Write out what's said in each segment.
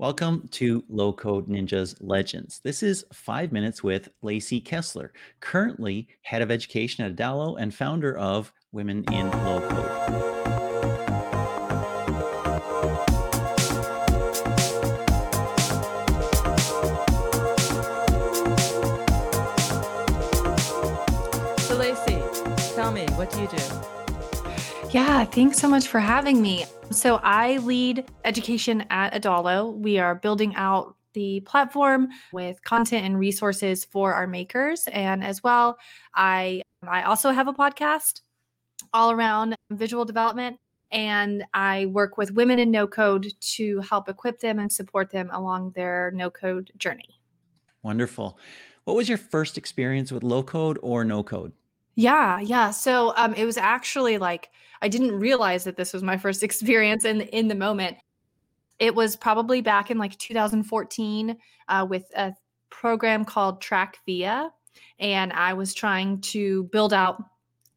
Welcome to Low Code Ninjas Legends. This is five minutes with Lacey Kessler, currently head of education at Adalo and founder of Women in Low Code. So, Lacey, tell me, what do you do? Yeah, thanks so much for having me. So, I lead education at Adalo. We are building out the platform with content and resources for our makers. And as well, I I also have a podcast all around visual development. And I work with women in no code to help equip them and support them along their no code journey. Wonderful. What was your first experience with low code or no code? Yeah, yeah. So um, it was actually like I didn't realize that this was my first experience in in the moment. It was probably back in like 2014 uh, with a program called TrackVia, and I was trying to build out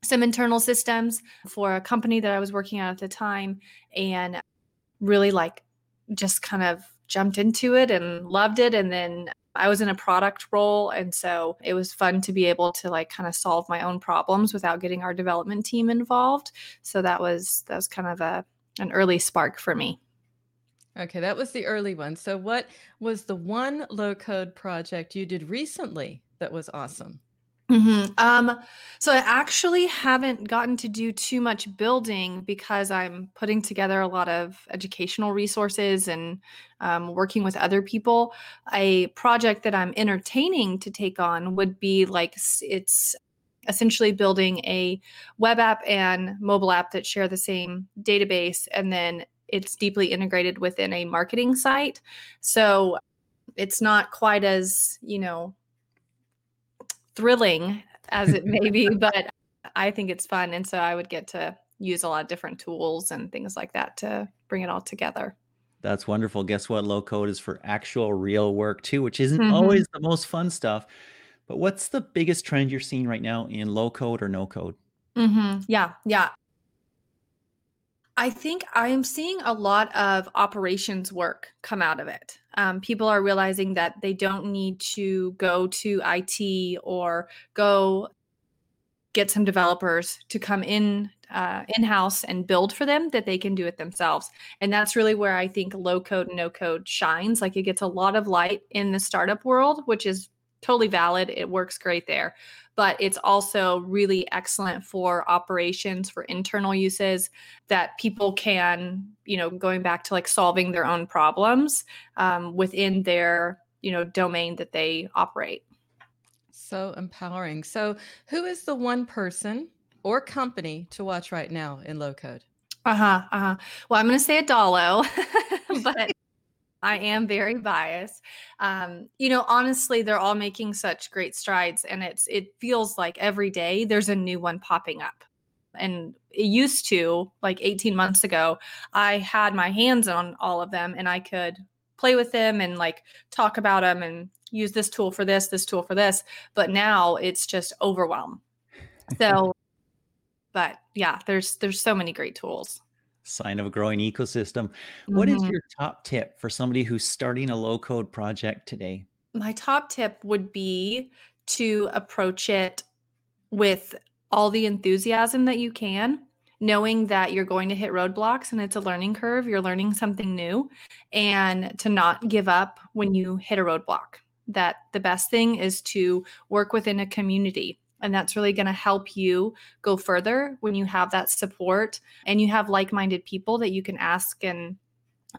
some internal systems for a company that I was working at at the time, and really like just kind of jumped into it and loved it, and then I was in a product role. And so it was fun to be able to like kind of solve my own problems without getting our development team involved. So that was, that was kind of a, an early spark for me. Okay, that was the early one. So, what was the one low code project you did recently that was awesome? Mm-hmm. Um, so I actually haven't gotten to do too much building because I'm putting together a lot of educational resources and um, working with other people. A project that I'm entertaining to take on would be like it's essentially building a web app and mobile app that share the same database, and then it's deeply integrated within a marketing site. So it's not quite as you know thrilling as it may be, but I think it's fun. And so I would get to use a lot of different tools and things like that to bring it all together. That's wonderful. Guess what? Low code is for actual real work too, which isn't mm-hmm. always the most fun stuff. But what's the biggest trend you're seeing right now in low code or no code? Mm-hmm. Yeah, yeah. I think I'm seeing a lot of operations work come out of it. Um, people are realizing that they don't need to go to IT or go get some developers to come in uh, in house and build for them that they can do it themselves and that's really where i think low code no code shines like it gets a lot of light in the startup world which is totally valid it works great there. But it's also really excellent for operations for internal uses that people can you know going back to like solving their own problems um, within their you know domain that they operate. So empowering. So who is the one person or company to watch right now in low code? Uh-huh uh-huh. Well i'm going to say adalo but I am very biased. Um, you know, honestly, they're all making such great strides, and it's it feels like every day there's a new one popping up. And it used to, like 18 months ago, I had my hands on all of them, and I could play with them and like talk about them and use this tool for this, this tool for this. But now it's just overwhelm. So, but yeah, there's there's so many great tools sign of a growing ecosystem. What is Mhm. your top tip for somebody who's starting a low code project today? My top tip would be to approach it with all the enthusiasm that you can, knowing that you're going to hit roadblocks and it's a learning curve, you're learning something new, and to not give up when you hit a roadblock. That the best thing is to work within a community and that's really going to help you go further when you have that support and you have like minded people that you can ask and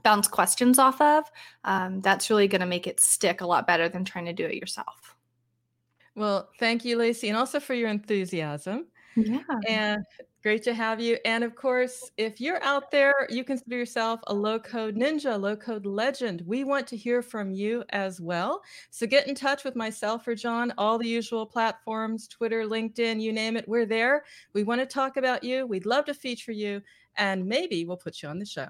bounce questions off of. Um, that's really going to make it stick a lot better than trying to do it yourself. Well, thank you, Lacey, and also for your enthusiasm. Yeah. And great to have you. And of course, if you're out there, you consider yourself a low code ninja, low code legend. We want to hear from you as well. So get in touch with myself or John, all the usual platforms Twitter, LinkedIn, you name it, we're there. We want to talk about you. We'd love to feature you, and maybe we'll put you on the show.